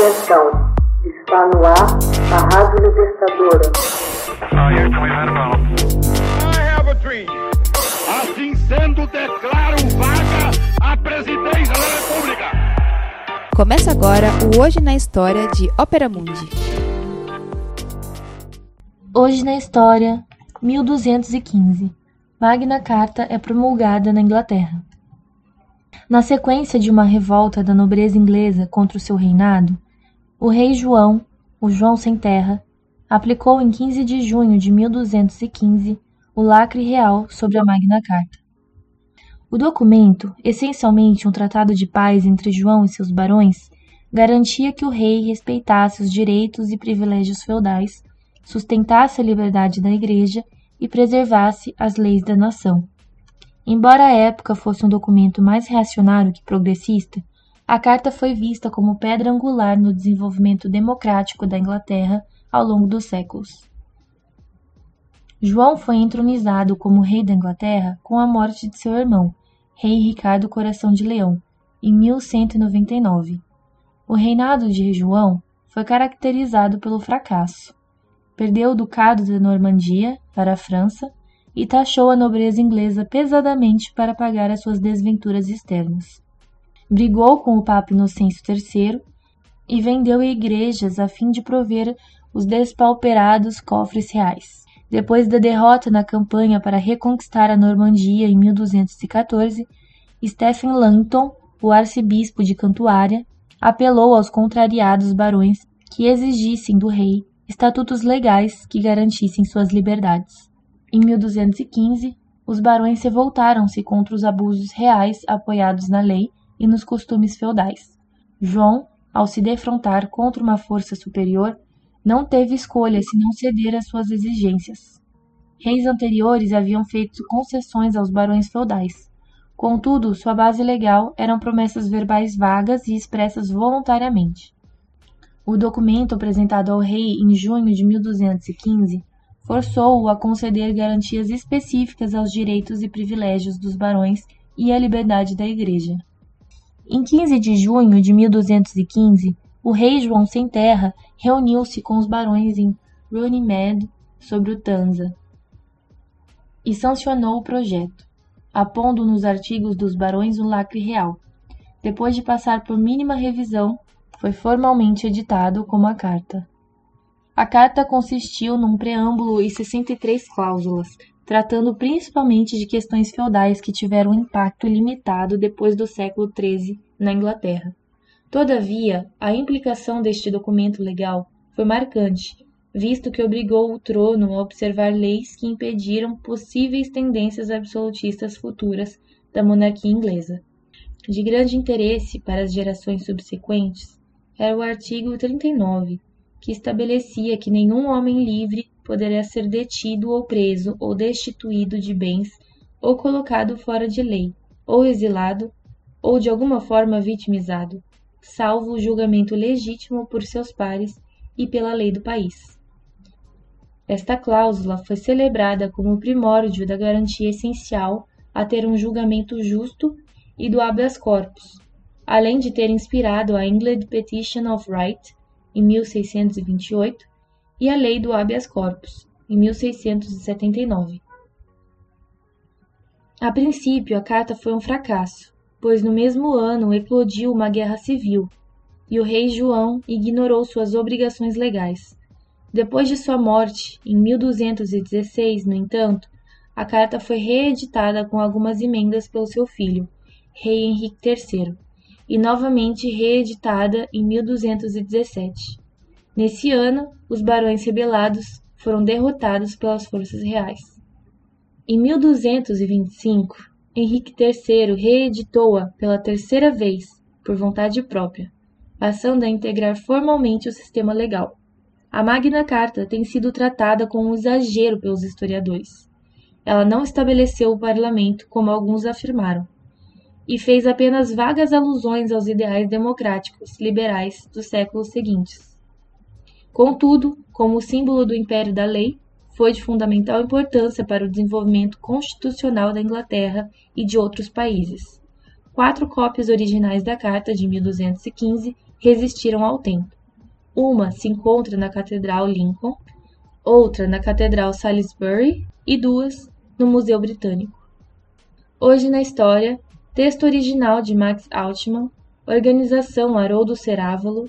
Atenção, está no ar a Rádio Libertadora. Assim sendo, declaro vaga a presidência da República. Começa agora o Hoje na História de Ópera Mundi. Hoje na História, 1215. Magna Carta é promulgada na Inglaterra. Na sequência de uma revolta da nobreza inglesa contra o seu reinado, o rei João, o João Sem Terra, aplicou em 15 de junho de 1215 o lacre real sobre a Magna Carta. O documento, essencialmente um tratado de paz entre João e seus barões, garantia que o rei respeitasse os direitos e privilégios feudais, sustentasse a liberdade da Igreja e preservasse as leis da nação. Embora a época fosse um documento mais reacionário que progressista, a carta foi vista como pedra angular no desenvolvimento democrático da Inglaterra ao longo dos séculos. João foi entronizado como rei da Inglaterra com a morte de seu irmão, rei Ricardo Coração de Leão, em 1199. O reinado de João foi caracterizado pelo fracasso. Perdeu o ducado da Normandia para a França e taxou a nobreza inglesa pesadamente para pagar as suas desventuras externas. Brigou com o Papa Inocêncio III e vendeu igrejas a fim de prover os despauperados cofres reais. Depois da derrota na campanha para reconquistar a Normandia em 1214, Stephen Langton, o arcebispo de Cantuária, apelou aos contrariados barões que exigissem do rei estatutos legais que garantissem suas liberdades. Em 1215, os barões revoltaram-se contra os abusos reais apoiados na lei e nos costumes feudais. João, ao se defrontar contra uma força superior, não teve escolha senão ceder às suas exigências. Reis anteriores haviam feito concessões aos barões feudais. Contudo, sua base legal eram promessas verbais vagas e expressas voluntariamente. O documento apresentado ao rei em junho de 1215 forçou-o a conceder garantias específicas aos direitos e privilégios dos barões e à liberdade da Igreja. Em 15 de junho de 1215, o rei João Sem Terra reuniu-se com os barões em Runnymede, sobre o Tanza, e sancionou o projeto, apondo nos artigos dos barões um lacre real. Depois de passar por mínima revisão, foi formalmente editado como a carta. A carta consistiu num preâmbulo e 63 cláusulas, tratando principalmente de questões feudais que tiveram impacto limitado depois do século XIII na Inglaterra. Todavia, a implicação deste documento legal foi marcante, visto que obrigou o trono a observar leis que impediram possíveis tendências absolutistas futuras da monarquia inglesa. De grande interesse para as gerações subsequentes era o artigo 39, que estabelecia que nenhum homem livre poderia ser detido ou preso ou destituído de bens ou colocado fora de lei, ou exilado, ou de alguma forma vitimizado, salvo o julgamento legítimo por seus pares e pela lei do país. Esta cláusula foi celebrada como primórdio da garantia essencial a ter um julgamento justo e do habeas corpus, além de ter inspirado a England Petition of Right, em 1628, e a Lei do Habeas Corpus, em 1679. A princípio, a carta foi um fracasso, pois no mesmo ano eclodiu uma guerra civil e o rei João ignorou suas obrigações legais. Depois de sua morte, em 1216, no entanto, a carta foi reeditada com algumas emendas pelo seu filho, rei Henrique III e novamente reeditada em 1217. Nesse ano, os barões rebelados foram derrotados pelas forças reais. Em 1225, Henrique III reeditou-a pela terceira vez, por vontade própria, passando a integrar formalmente o sistema legal. A Magna Carta tem sido tratada com um exagero pelos historiadores. Ela não estabeleceu o parlamento, como alguns afirmaram, e fez apenas vagas alusões aos ideais democráticos liberais dos séculos seguintes. Contudo, como símbolo do império da lei, foi de fundamental importância para o desenvolvimento constitucional da Inglaterra e de outros países. Quatro cópias originais da Carta de 1215 resistiram ao tempo. Uma se encontra na Catedral Lincoln, outra na Catedral Salisbury e duas no Museu Britânico. Hoje na História, texto original de Max Altman, organização Haroldo Cerávolo,